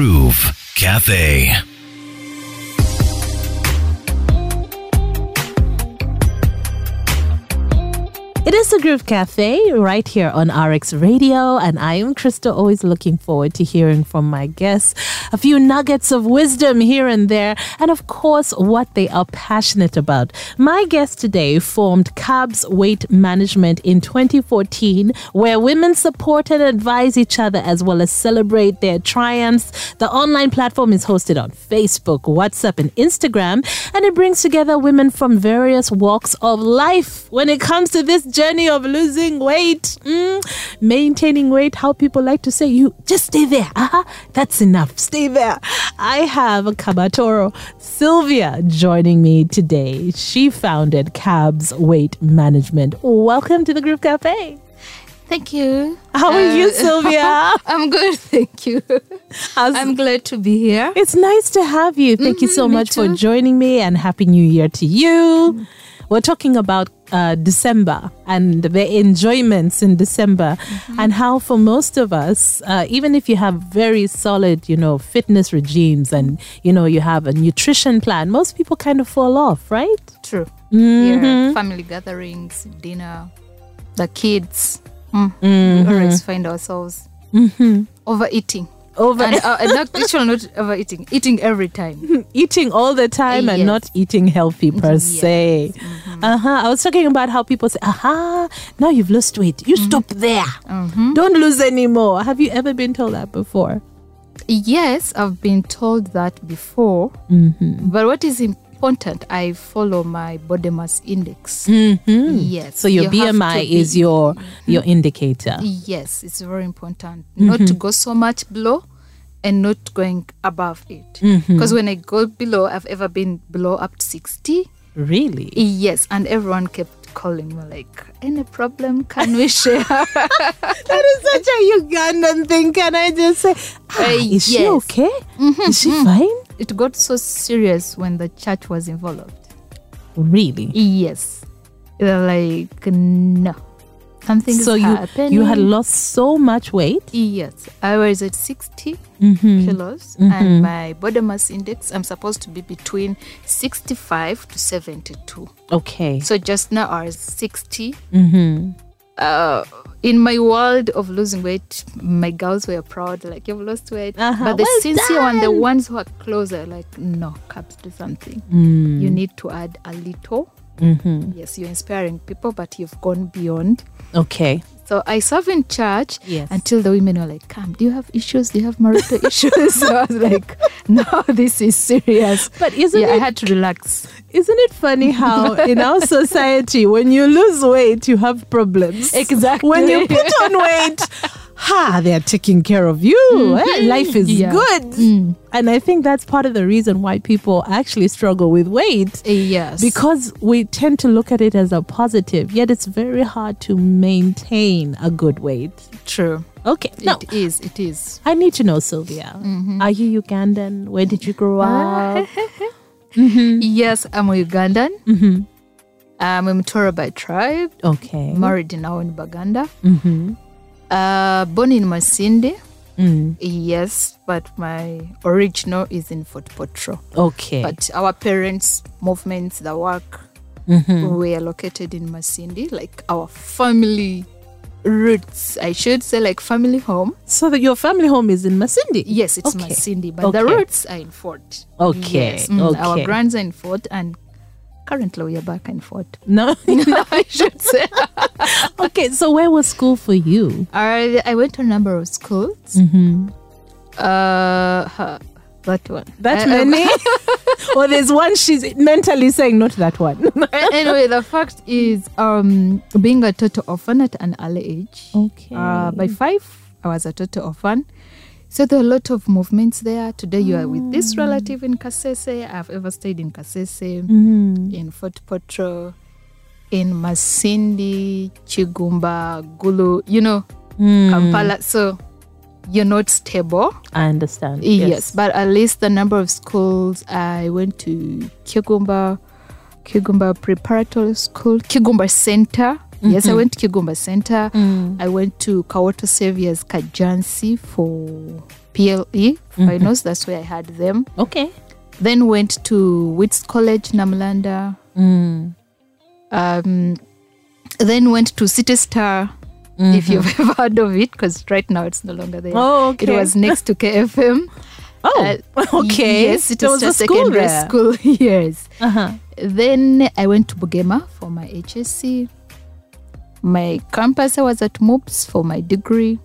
Groove Cafe. It is the Groove Cafe right here on RX Radio, and I am Krista, always looking forward to hearing from my guests a few nuggets of wisdom here and there, and of course, what they are passionate about. My guest today formed Cabs Weight Management in 2014, where women support and advise each other as well as celebrate their triumphs. The online platform is hosted on Facebook, WhatsApp, and Instagram, and it brings together women from various walks of life when it comes to this journey of losing weight, mm, maintaining weight, how people like to say, you just stay there. Uh-huh. That's enough. Stay there. I have a Kabatoro, Sylvia, joining me today. She founded Cabs Weight Management. Welcome to the Groove Cafe. Thank you. How are you, Uh, Sylvia? I'm good, thank you. How's- I'm glad to be here. It's nice to have you. Thank you so me much for joining me and Happy New Year to you. We're talking about uh, December and the enjoyments in December and how for most of us, uh, even if you have very solid, you know, fitness regimes and, you know, you have a nutrition plan, most people kind of fall off, right? True. Mhm. Yeah, family gatherings, dinner, the kids. Mm. Mhm. We always find ourselves Mhm. overeating. Over And uh, and not, actually not overeating, eating every time. eating all the time and Yes. not eating healthy per Yes. se. Uh-huh. I was talking about how people say, aha, now you've lost weight. You stop there. Mhm. Don't lose anymore. Have you ever been told that before? Yes, I've been told that before. Mm-hmm. But what is important, I follow my body mass index. Mm-hmm. Yes. So your you BMI to be- is your your indicator. Yes, it's very important not to go so much below and not going above it. Because when I go below, I've ever been below up to 60. Really? Yes, and everyone kept calling me like, any problem? Can we share? That is such a Ugandan thing. Can I just say, ah, Uh, is she yes. okay? Is she fine? It got so serious when the church was involved. Really? Yes. They're like, no. Something so you happening. you had lost so much weight. Yes, I was at 60 Mm-hmm. kilos, and my body mass index, I'm supposed to be between 65 to 72. Okay. So just now I was 60. Mm-hmm. Uh, in my world of losing weight, my girls were proud, like, you've lost weight. Uh-huh, But the well sincere one, the ones who are closer, like, no, Caps, do something. Mm. You need to add a little. Mm-hmm. Yes, you're inspiring people, but you've gone beyond. Okay. So I serve in church Yes. until the women were like, Come, do you have issues? Do you have marital issues? so I was like, No, this is serious. But isn't yeah, I had to relax. Isn't it funny how in our society, when you lose weight, you have problems? Exactly. When you put on weight, ha, they are taking care of you. eh? Life is Yeah. good. Mm. And I think that's part of the reason why people actually struggle with weight. Yes. Because we tend to look at it as a positive, yet it's very hard to maintain a good weight. true. Okay, now It is. It is. I need to know, Sylvia. Are you Ugandan? Where did you grow up? Yes, I'm a Ugandan. Mhm. I'm a Mtora by tribe. Okay. Married now in Baganda. Mm-hmm. Uh, born in Masindi. Mm. Yes, but my original is in Fort Portal. Okay. But our parents' movements, the work, Mhm. were located in Masindi, like our family roots. I should say, like family home. So that your family home is in Masindi? Yes, it's Okay. Masindi, but the roots are in Fort. Okay, Yes, mm, our okay. grands are in Fort, and currently we are back and forth. No. I should say. okay, so where was school for you? I, I went to a number of schools. Mm-hmm. Uh, that one. That I- many? or there's one she's mentally saying, not that one. anyway, the fact is, um, being a total orphan at an early age. okay. Uh, by five, I was a total orphan. So there are a lot of movements there. Today you are with this relative in Kasese. I've ever stayed in Kasese, Mhm. in Fort Portal, in Masindi, Kigumba, Gulu, you know, Mm, Kampala. So you're not stable. I understand. Yes. but at least the number of schools I went to Kigumba, Kigumba Preparatory School, Kigumba Center. Yes, I went to Kigumba Center. Mm. I went to Kawoto Saviors Kajansi for PLE finals. That's where I had them. Okay. Then went to Wits College, Namlanda. Mm. Um, then went to City Star, if you've ever heard of it, because right now it's no longer there. Mm-hmm. Oh, okay. It was next to KFM. Oh, Uh, okay. Yes, there was a school Secondary there. School. yes. Uh-huh. Then I went to Bugema for my HSC. My campus, I was at MUBS for my degree,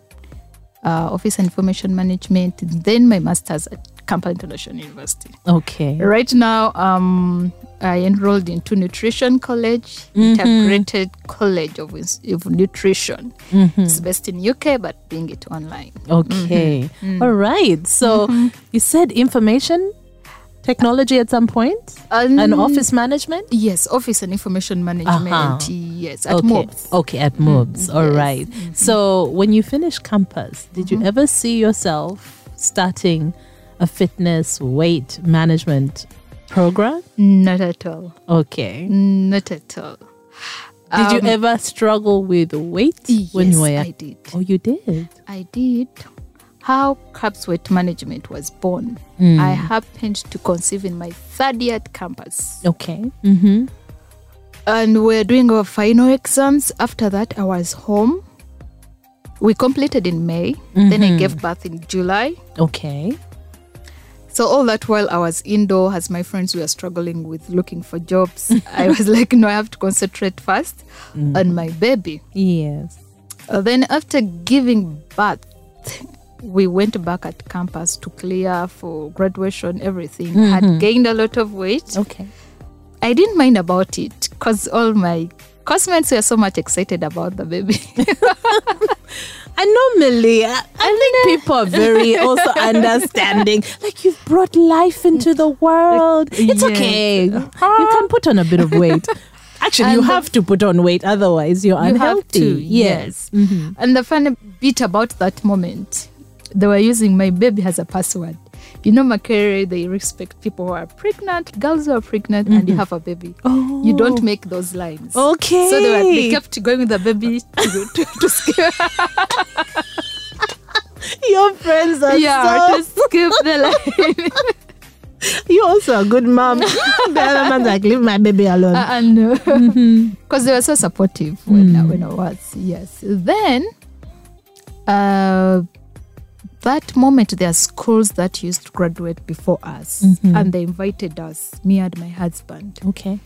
uh, Office and Information Management. Then my master's at Kampala International University. Okay. Right now, um, I enrolled into Nutrition College, Mm-hmm. Integrated College of, of Nutrition. Mm-hmm. It's based in UK, but doing it online. Okay. Mm-hmm. All right. So you said information technology at some point and Um, office management? Yes, Office and Information Management. Uh-huh. Yes, at okay. MUBS. Okay, at MUBS. All yes. Mm-hmm. So when you finish campus, did you ever see yourself starting a fitness weight management program? Not at all. Okay. Not at all. Did you Um, ever struggle with weight when you were I did. Oh, you did. I did. How CAPS weight management was born. Mm. I happened to conceive in my third year at campus. Okay. Mm-hmm. And we're doing our final exams. After that, I was home. We completed in May. Then Mm-hmm. I gave birth in July. Okay. So all that while I was indoor, as my friends were struggling with looking for jobs, I was like, no, I have to concentrate first Mm. on my baby. Yes. Uh, then after giving birth, we went back at campus to clear for graduation, everything. Mm-hmm. Had gained a lot of weight. Okay. I didn't mind about it because all my classmates were so much excited about the baby. And normally, I, I think people are very also understanding. Like you've brought life into the world. It's Yes. okay. You can put on a bit of weight. Actually, you And the- have to put on weight, otherwise you're You have unhealthy. to, yes. and the funny bit about that moment, they were using my baby as a password. You know, Makerere, they respect people who are pregnant, girls who are pregnant, and you have a baby. Oh. You don't make those lines. Okay. So they, were, they kept going with the baby to, to, to skip. Your friends are yeah, so. to skip the line. You're also a good mom. the other man's like, leave my baby alone. Uh, and because they were so supportive when, I, when I was yes then uh, that moment there are schools that used to graduate before us and they invited us me and my husband okay.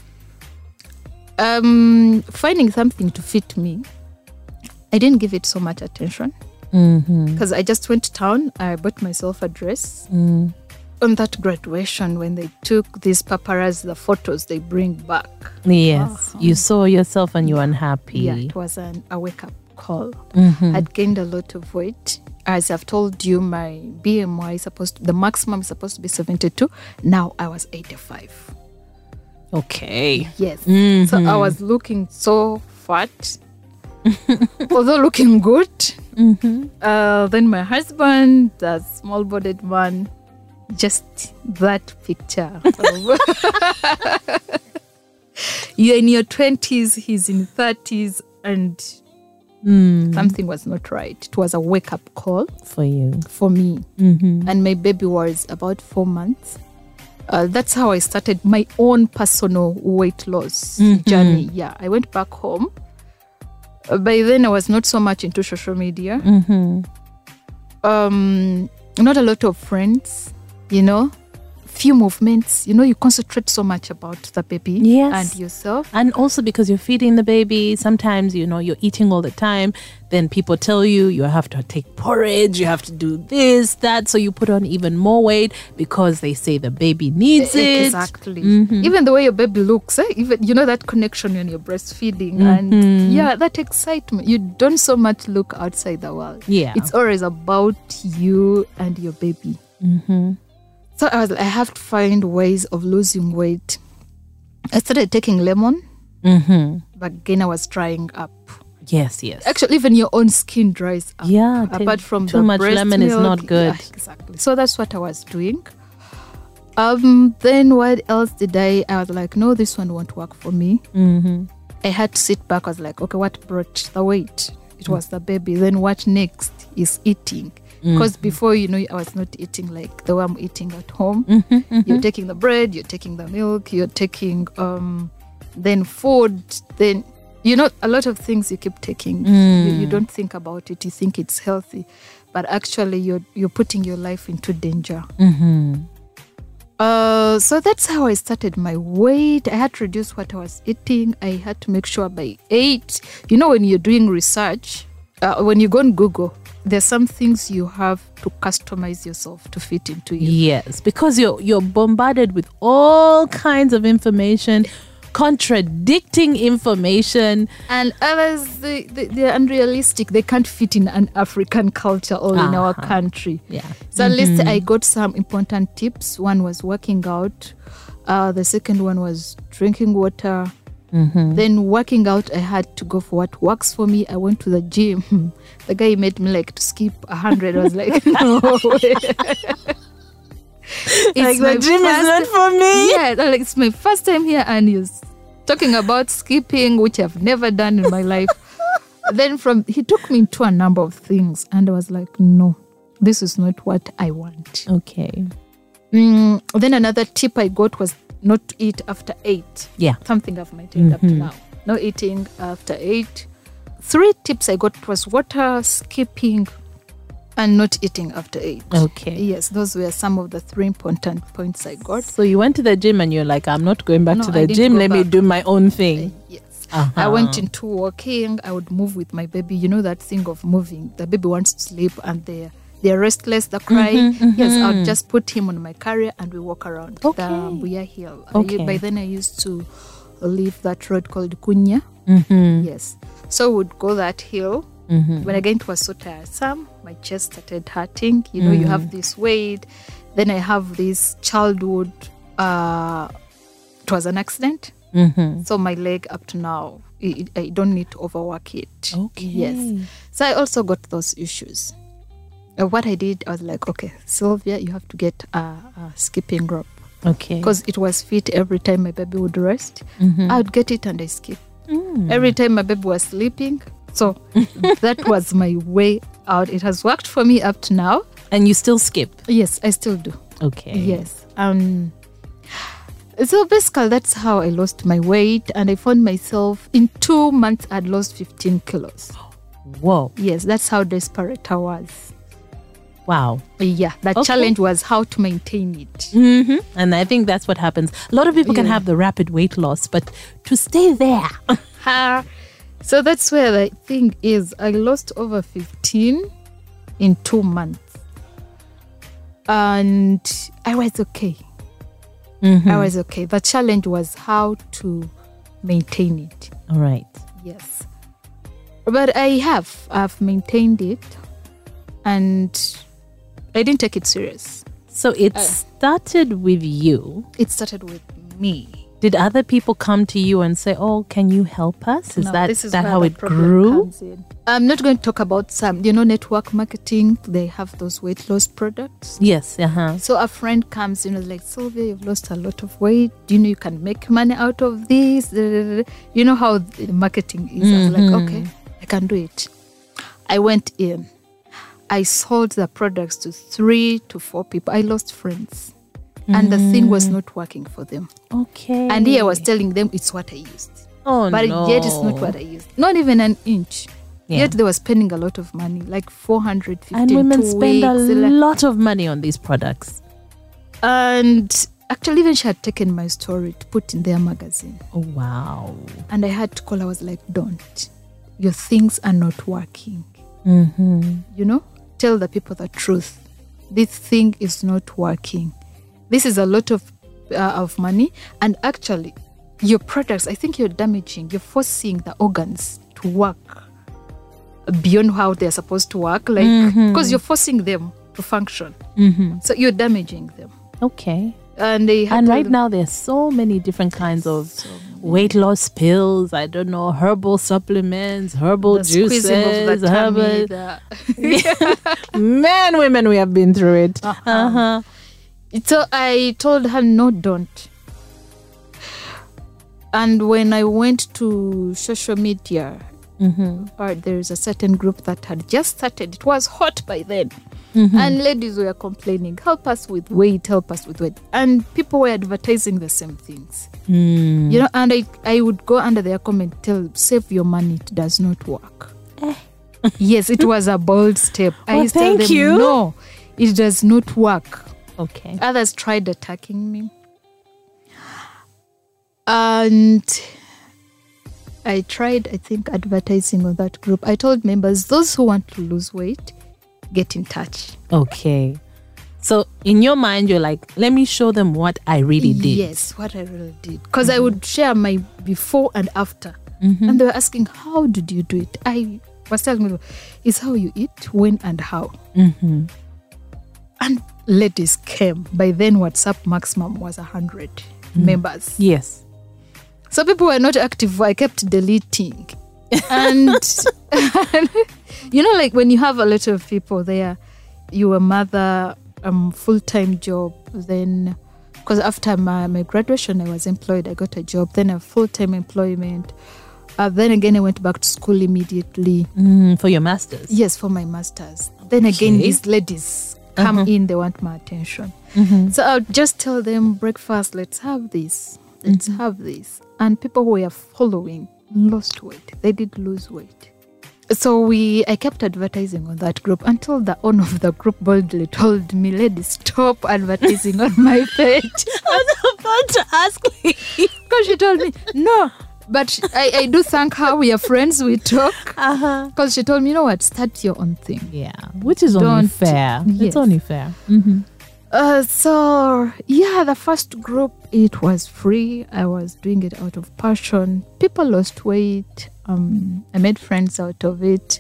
um, finding something to fit me i didn't give it so much attention Mm-hmm. because i just went to town i bought myself a dress Mm. on that graduation when they took these paparazzi the photos they bring back Yes. You saw yourself and you're unhappy. Yeah, it was an, a wake up call. Mhm. I'd gained a lot of weight. As I've told you, my BMI is supposed to, the maximum is supposed to be 72. Now I was 85. Okay. Yes. So I was looking so fat, although looking good. Uh, then my husband, the small bodied man, just that picture. You're in your 20s, he's in 30s, and Mm. something was not right. It was a wake up call For you. for me. Mm-hmm. And my baby was about four months. Uh, that's how I started my own personal weight loss journey. Yeah, I went back home. Uh, by then, I was not so much into social media. Mm-hmm. Um, not a lot of friends, you know, few movements. You know, you concentrate so much about the baby Yes. and yourself. And also because you're feeding the baby, sometimes you know you're eating all the time. Then people tell you you have to take porridge, you have to do this, that. So you put on even more weight because they say the baby needs it. Exactly. Even the way your baby looks, eh? even you know that connection when you're breastfeeding, and yeah, that excitement. You don't so much look outside the world. Yeah. it's always about you and your baby. Mm-hmm. So I was, I have to find ways of losing weight. I started taking lemon, Mm-hmm. but again I was drying up. Yes, yes. Actually, even your own skin dries up. Yeah, ta- apart from too much lemon is not good. Yeah, exactly. So that's what I was doing. Um. Then what else did I? I was like, no, this one won't work for me. Mm-hmm. I had to sit back. I was like, okay, what brought the weight? it was the baby. Then what next is eating. Because before you know, I was not eating like the way I'm eating at home. You're taking the bread, you're taking the milk, you're taking um, then food, then you know a lot of things you keep taking. You, you don't think about it. You think it's healthy, but actually you're you're putting your life into danger. Uh, so that's how I started my weight. I had to reduce what I was eating. I had to make sure by eight. You know, when you're doing research, uh, when you go on Google, there's some things you have to customize yourself to fit into you. Yes, because you're you're bombarded with all kinds of information, contradicting information. And others, they, they, they're unrealistic. They can't fit in an African culture or in our Uh-huh. country. Yeah. So at least I got some important tips. One was working out. Uh, the second one was drinking water. Then working out, I had to go for what works for me. I went to the gym. the guy made me like to skip a hundred. I was like, no way. It's my first- for me. yeah, like it's my first time here, and he's talking about skipping, which I've never done in my life. then from he took me into a number of things, and I was like, no, this is not what I want. Okay. Mm, then another tip I got was not to eat after eight. Yeah. Something I've maintained up to now. No eating after eight. Three tips I got was water, skipping, and not eating after eight. Okay. Yes, those were some of the three important points I got. So you went to the gym and you're like, I'm not going back No, to the gym. Let me do my own thing. Yes. Uh-huh. I went into walking. I would move with my baby. You know that thing of moving. The baby wants to sleep and they're they're restless, they're crying. Yes, I'll just put him on my carrier and we walk around the Okay. Buya Hill. I- Okay. by then I used to leave that road called Kunya. Mm-hmm. Yes. So we'd go that hill. When again it was so tiresome, my chest started hurting. You know, you have this weight. Then I have this childhood. Uh, it was an accident. Mm-hmm. So my leg up to now, I, I don't need to overwork it. Okay. Yes. So I also got those issues. Uh, what I did, I was like, okay, Sylvia, you have to get a, a skipping rope Okay. because it was fit every time my baby would rest. Mhm. I would get it and I skip. Mm. Every time my baby was sleeping. So that was my way out. It has worked for me up to now. and you still skip. Yes, I still do. Okay. Yes. Um so basically that's how I lost my weight and I found myself in two months I'd lost 15 kilos. Whoa. Yes, that's how desperate I was. Wow. Yeah, the Okay. challenge was how to maintain it. hmm And I think that's what happens. A lot of people can have the rapid weight loss, but to stay there. So that's where the thing is. I lost over 15 in two months. And I was okay. I was okay. The challenge was how to maintain it. All right. Yes. But I have. I've maintained it and I didn't take it serious. So it Uh. started with you. It started with me. Did other people come to you and say, "Oh, can you help us?" Is No, that this is that how it grew? I'm not going to talk about some, you know, network marketing. They have those weight loss products. Yes. Uh huh. So a friend comes, you know, like Sylvia, you've lost a lot of weight. Do you know you can make money out of this? You know how marketing is. I was like, okay, I can do it. I went in. I sold the products to three to four people. I lost friends. And the thing was not working for them. Okay. And here I was telling them it's what I used. oh But no. yet it's not what I used. Not even an inch. Yeah. Yet they were spending a lot of money, like 450 and women spend a like- lot of money on these products. And actually, even she had taken my story to put in their magazine. Oh wow. And I had to call, I was like, don't. Your things are not working. Mm-hmm. You know, tell the people the truth. This thing is not working. This is a lot of uh, of money, and actually, your products. I think you're damaging. You're forcing the organs to work beyond how they're supposed to work, like because you're forcing them to function. Mm-hmm. So you're damaging them. Okay. And they And right now there's so many different kinds of So weight loss pills. I don't know herbal supplements, herbal the juices, of the tummy, herbal. the- Man, women, we have been through it. Uh-huh. Uh-huh. So I told her, no, don't. And when I went to social media, or there's a certain group that had just started. It was hot by then. And ladies were complaining, help us with weight, help us with weight. And people were advertising the same things. Mm. You know, and I, I would go under their comment, tell, save your money, it does not work. yes, it was a bold step. I Well, tell thank them, you. no, it does not work. Okay. Others tried attacking me. And I tried, I think, advertising on that group. I told members, those who want to lose weight, get in touch. Okay. So in your mind, you're like, let me show them what I really did. Yes, what I really did. Because I would share my before and after. And they were asking, how did you do it? I was telling them, it's how you eat, when, and how. Mm-hmm. And ladies came. By then, WhatsApp maximum was 100 members. Yes. So people were not active. I kept deleting. And, you know, like when you have a lot of people there, you a mother, um, full time job, then because after my, my graduation, I was employed. I got a job, then a full time employment. Uh, then again, I went back to school immediately. Mm, for your masters. Yes, for my masters. Then again, these ladies come in, they want my attention. Mm-hmm. So I'll just tell them breakfast, let's have this, let's have this. And people who were following lost weight. They did lose weight. So we I kept advertising on that group until the owner of the group boldly told me, ladies, stop advertising on my page. I was about to ask. Because she told me, no. But I, I do thank her. We are friends, we talk. uh-huh. Because she told me, you know what, start your own thing. Yeah, which is only Don't- fair. yes. It's only fair. Mm-hmm. Uh, so yeah, the first group it was free. I was doing it out of passion. People lost weight. Um, I made friends out of it.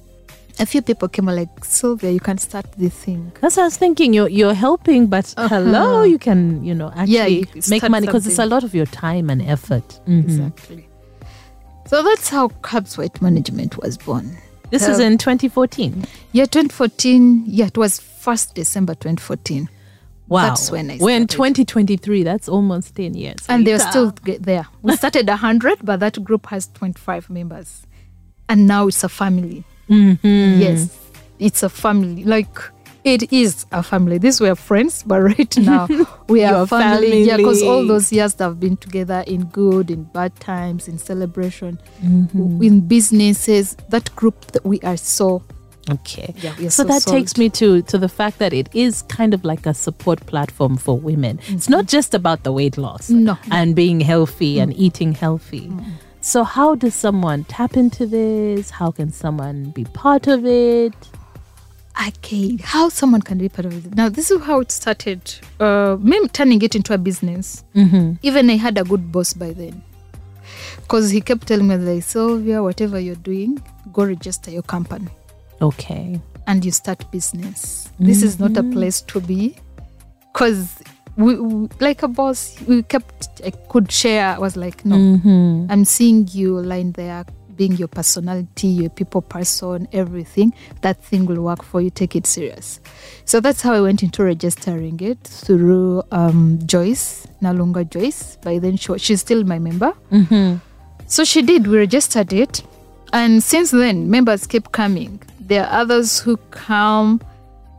A few people came like Sylvia, you can start this thing. That's what I was thinking. You're you're helping, but hello, you can you know actually Yeah, you make money because it's a lot of your time and effort. Mhm. Exactly. So that's how Carbs Weight Management was born. This is Uh, in 2014. Yeah, 2014. Yeah, it was first December 2014. Wow, That's when I We're in 2023. That's almost 10 years. and they're still there. We started 100, but that group has 25 members. And now it's a family. Mhm. Yes, it's a family. Like, it is a family. These were friends, but right now we are Your family. Yeah, because all those years that have been together in good, in bad times, in celebration, Mm-hmm. in businesses, that group that we are so. Okay. Yeah, so so that takes me to to the fact that it is kind of like a support platform for women. It's not just about the weight loss No. and being healthy and eating healthy. So how does someone tap into this? How can someone be part of it? Okay, how someone can be part of it. Now, this is how it started. Uh, me turning it into a business. Mm-hmm. Even I had a good boss by then. Because he kept telling me, like, Sylvia, whatever you're doing, go register your company Okay. and you start business. This is not a place to be. Because, we, we, like a boss, we kept, I could share. I was like, no, Mm-hmm. I'm seeing you lying there, being your personality, your people person, everything. That thing will work for you. Take it serious. So that's how I went into registering it through um, Joyce, no longer Joyce. By then, she, she's still my member. Mm-hmm. So she did. We registered it, and since then, members kept coming. There are others who come.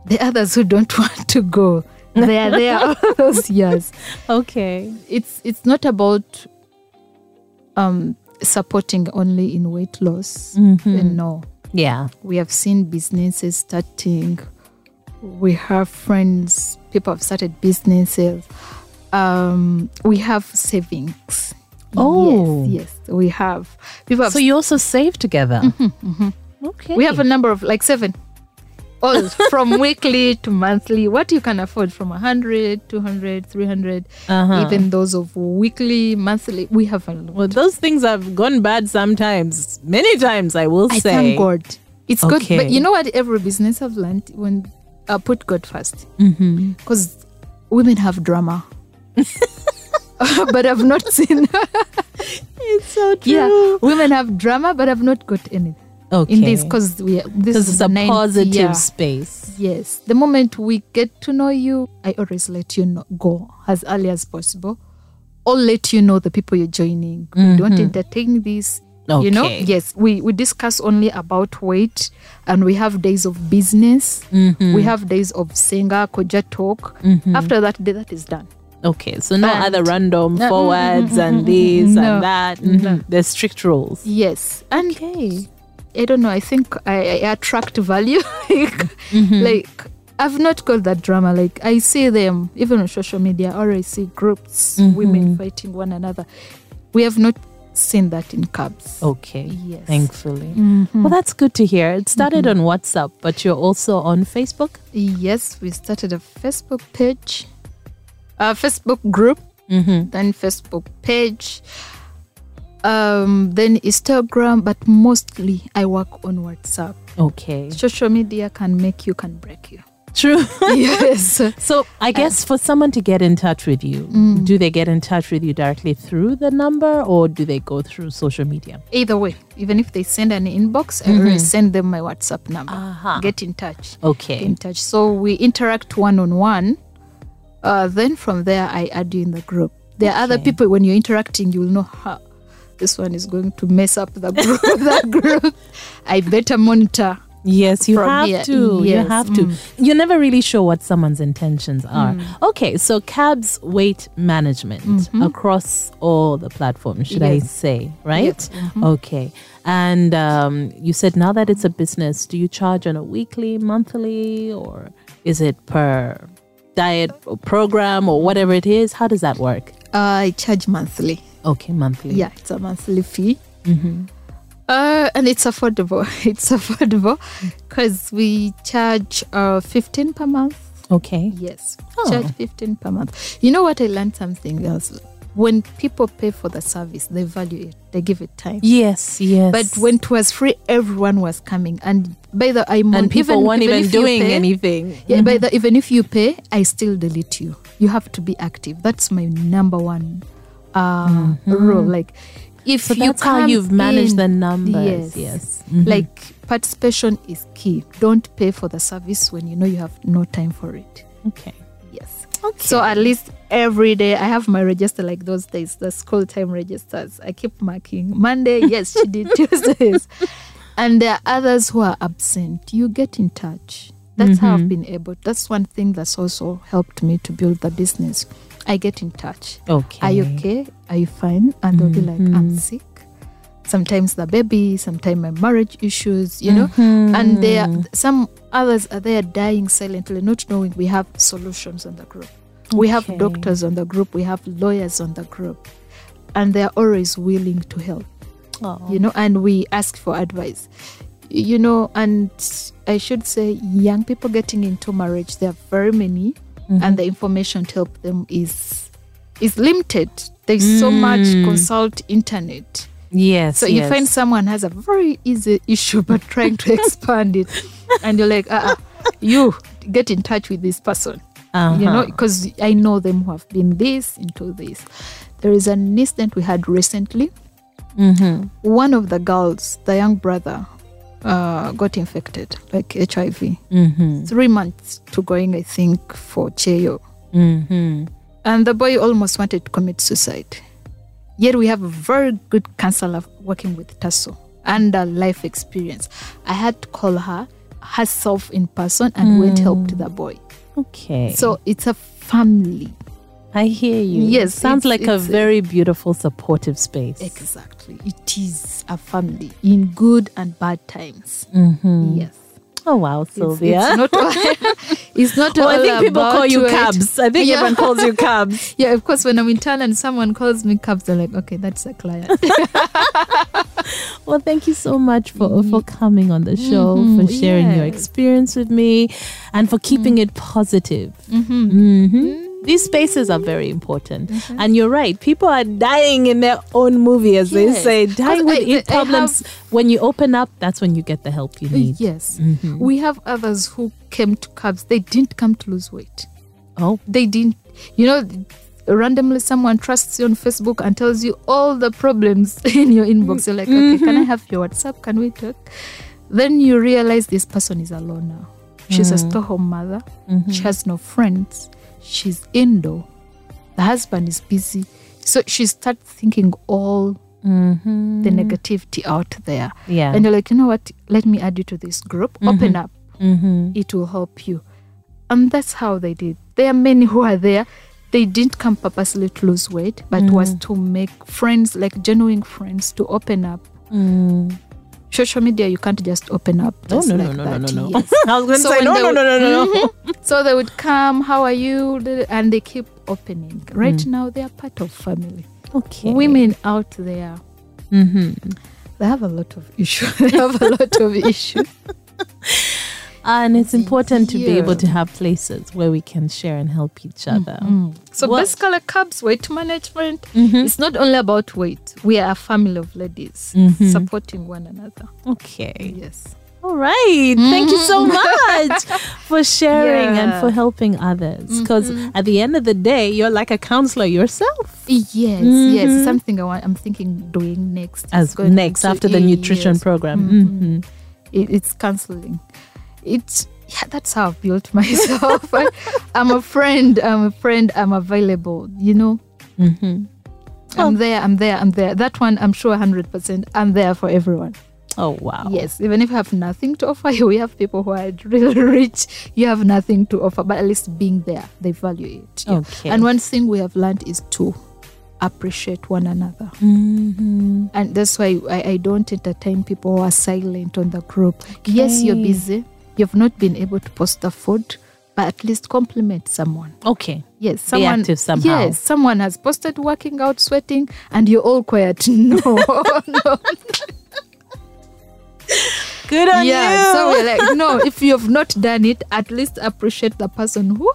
There are others who don't want to go. They are there all those years Okay. it's it's not about um supporting only in weight loss Mhm. And no Yeah. we have seen businesses starting we have friends people have started businesses um we have savings Oh. yes yes we have people have So you also save together. Okay. we have a number of like seven all from weekly to monthly what you can afford from 100 200 300 Uh-huh. even those of weekly monthly we have a lot Well, those things have gone bad sometimes. Many times, I will say. I say. thank God. It's good, but you know what? Every business I've learned when uh, put God first, Mm-hmm. because women have drama. but I've not seen. It's so true. yeah, women have drama, but I've not got any Okay. in this because we. This because is it's a ninth positive year. space. Yes, the moment we get to know you, I always let you know go as early as possible, or let you know the people you're joining. We don't Mm-hmm. entertain this. You know, yes, we, we discuss only about weight and we have days of business. Mm-hmm. We have days of singer, koja talk. After that day, that is done. Okay, so no And- other random forwards and this no, and that. no. Mhm. There's strict rules. Yes. And Okay. I don't know, I think I, I attract value. like, Mm-hmm. like, I've not got that drama. Like, I see them even on social media, or I see groups, Mm-hmm. women fighting one another. We have not seen that in cabs. Okay. Yes. Thankfully. Mhm. Well, that's good to hear. It started on WhatsApp, but you're also on Facebook. Yes, we started a Facebook page, a Facebook group, Mm-hmm. then Facebook page, um, then Instagram, but mostly I work on WhatsApp. Okay. Social media can make you, can break you. True. yes. So I guess for someone to get in touch with you, Mm. do they get in touch with you directly through the number or do they go through social media? Either way, even if they send an inbox, I always send them my WhatsApp number. Aha. Get in touch. Get Okay. in touch. So we interact one on one. Uh, then from there, I add you in the group. There are other people when you're interacting, you'll know how this one is going to mess up the group. that group. I better monitor. Yes, you have here, to. yes, You have to. mm. You're never really sure what someone's intentions are. Okay, so cabs weight management across all the platforms, should I say, right? Yes, Okay. And um, you said now that it's a business, do you charge on a weekly, monthly, or is it per diet or program or whatever it is? How does that work? I charge monthly. Okay, monthly. Yeah, it's a monthly fee. Mm-hmm. Uh, and it's affordable. It's affordable because we charge uh, 15 per month. Okay. Yes, Oh. charge 15 per month. You know what? I learned something else. When people pay for the service, they value it. They give it time. Yes, yes. But when it was free, everyone was coming. And by the I'm and people weren't even, you doing pay- anything. Yeah, by the even if you pay, I still delete you. You have to be active. That's my number one uh, rule. Like if Mm-hmm. So you come you've managed in- the numbers. Yes. Yes. Mhm. Like participation is key. Don't pay for the service when you know you have no time for it. okay. Yes. Okay. So at least every day I have my register like those days, the school time registers. I keep marking Monday, yes, she did Tuesdays. And there are others who are absent. You get in touch. That's how I've been able. That's one thing that's also helped me to build the business. I get in touch. okay. Are you okay? Are you fine? And they'll be like, I'm mm-hmm. sick. Sometimes the baby, sometimes my marriage issues, you know. Mm-hmm. And there are some others uh, are there dying silently, not knowing we have solutions on the group. We have doctors on the group, we have lawyers on the group, and they're always willing to help, Oh. you know, and we ask for advice. You know, and I should say, young people getting into marriage, there are very many, and the information to help them is is limited. There's so much Mm. consult internet. Yes. So you yes. find someone has a very easy issue but trying to expand it, and you're like, uh, uh you get in touch with this person, you know, Uh-huh. because I know them who have been this into this. There is an incident we had recently. Mhm. One of the girls, the young brother, uh, got infected, like HIV. Mhm. Three months to going, I think, for Cheyo. Mhm. And the boy almost wanted to commit suicide. Yet we have a very good counselor working with TASO and a life experience. I had to call her herself in person and went help to the boy. Okay. So it's a family. I hear you. Yes, Sounds it's- like a it's a- very beautiful, supportive space. Exactly. It is a family in good and bad times. Mhm. Yes. Oh wow, Sylvia. it's not it's not well, I think people call you weight. cabs. I think Yeah. everyone calls you cabs. Yeah, of course, when I'm in town and someone calls me cabs, they're like, okay, that's a client. Well, thank you so much for for coming on the show, for Mhm, sharing your experience with me, and for keeping it positive. Mhm. These spaces are very important, mm-hmm. and you're right. People are dying in their own movie, as they say, dying with I- problems. when you open up, that's when you get the help you need. Yes. Mhm. We have others who came to cabs. They didn't come to lose weight. Oh, They didn't, you know, randomly someone trusts you on Facebook and tells you all the problems in your inbox. You're like, okay, can I mm-hmm. have your WhatsApp? Can we talk? Then you realize this person is alone now. She's a mm. stay home mother. Mm-hmm. She has no friends. She's indoor. The husband is busy. So she starts thinking all Mm-hmm. the negativity out there. Yeah. And you're like, you know what? Let me add you to this group. Open up. mm-hmm. It will help you. And that's how they did. There are many who are there. They didn't come purposely to lose weight, but was to make friends, like genuine friends, to open up. Mm. Social media, you can't just open up. No, no, no, like no, no, that. no, no. Yes. I was going to So say no, no, no, no, no, no. So they would come, how are you? And they keep opening. Right Mm. now, they are part of family. Okay. Women out there, Mm-hmm. they have a lot of issues. they have a lot of issues. And it's important to be able to have places where we can share and help each other. Mm. So What- basically, carbs weight management. Mhm. It's not only about weight. We are a family of ladies Mhm. supporting one another. Okay. Yes. All right. Thank you so much for sharing and for helping others. Because at the end of the day, you're like a counselor yourself. Yes, Mhm. yes. Something I want, I'm thinking doing next. As next after the nutrition yes. program. Mhm. Mhm. It, it's counseling. It's yeah, that's how I've built myself. I, I'm a friend. I'm a friend. I'm available. You know, Mhm. I'm there. I'm there. I'm there. That one, I'm sure, hundred percent. I'm there for everyone. Oh, wow. Yes, even if you have nothing to offer, you, we have people who are really rich. You have nothing to offer, but at least being there, they value it. Yeah. Okay. And one thing we have learned is to appreciate one another. Mhm. And that's why I, I don't entertain people who are silent on the group. Yes, you're busy. You've not been able to post the food, but at least compliment someone. Okay. Yes, someone. Yes, someone has posted working out, sweating, and you're all quiet. No, no. Good on yeah. you. So we're like, no, if you've not done it, at least appreciate the person who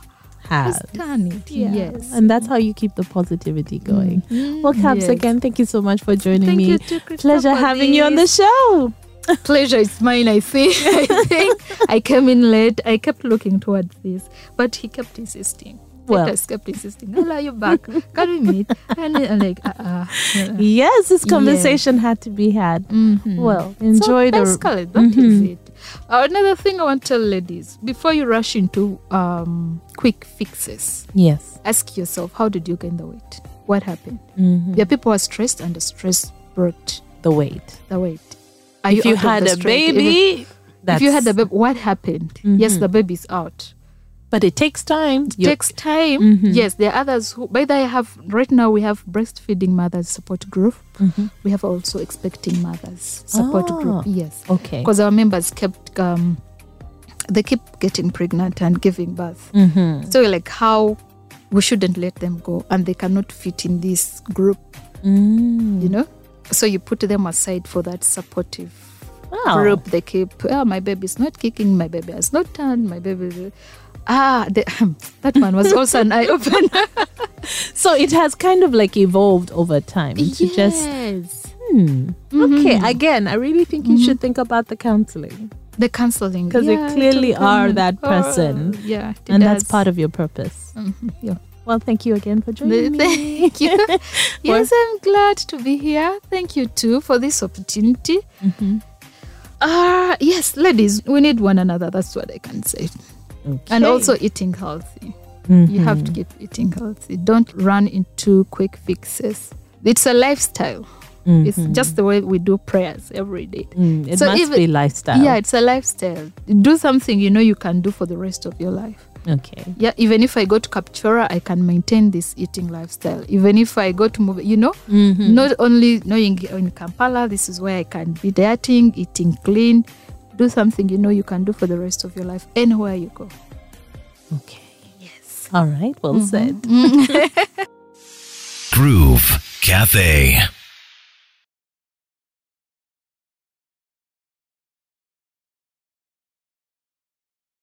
has Has. done it. Yeah. Yes. And that's how you keep the positivity going. Mhm. Well, Caps, Yes. again, thank you so much for joining Thank me. you too, Pleasure having you on the show. Pleasure is mine i think i think i came in late i kept looking towards this but he kept insisting Well. Titus kept insisting hello you back can we meet and i'm like uh, uh, Yes, this conversation had to be had. Mhm. Well, enjoy so the. basically, that is Mhm. it Uh, another thing i want to tell ladies before you rush into um, quick fixes Yes. ask yourself how did you gain the weight what happened Mhm. there people are stressed and the stress brought The weight. the weight If you had a baby, if you had a baby what happened yes Mhm. the baby's out but it takes time. You- takes time. Mhm. Yes, there are others who, by the way, have right now we have breastfeeding mothers support group. Mhm. We have also expecting mothers support Ah. group. Yes, Okay. because our members kept um, they keep getting pregnant and giving birth. Mhm. So like, how we shouldn't let them go, and they cannot fit in this group. Mm. You know, so you put them aside for that supportive Wow. group. They keep, oh, my baby's not kicking, my baby has not turned, my baby. Ah, the, that one was also an eye opener. So it has kind of like evolved over time to just. yes. Hmm. Mhm. Okay. Again, I really think you should think about the counseling the counseling 'Cause you clearly are that person. yeah, it and that's part of your purpose. Mhm, yeah. Well, thank you again for joining me. Thank you. yes, I'm glad to be here. Thank you too for this opportunity. Mhm. Ah, yes, ladies, we need one another. That's what I can say. And also eating healthy. You have to Mhm. keep eating healthy. Don't run into quick fixes. It's a lifestyle. It's Mhm. just the way we do prayers every day. Mm, it So must even- be lifestyle. Yeah, it's a lifestyle. Do something you know you can do for the rest of your life. Okay. Yeah, even if I go to Captura, I can maintain this eating lifestyle. Even if I go to move, you know, Mhm. not only knowing in Kampala, this is where I can be dieting, eating clean. Do something you know you can do for the rest of your life anywhere you go. Okay. Yes. All right. Well said. Groove Cafe.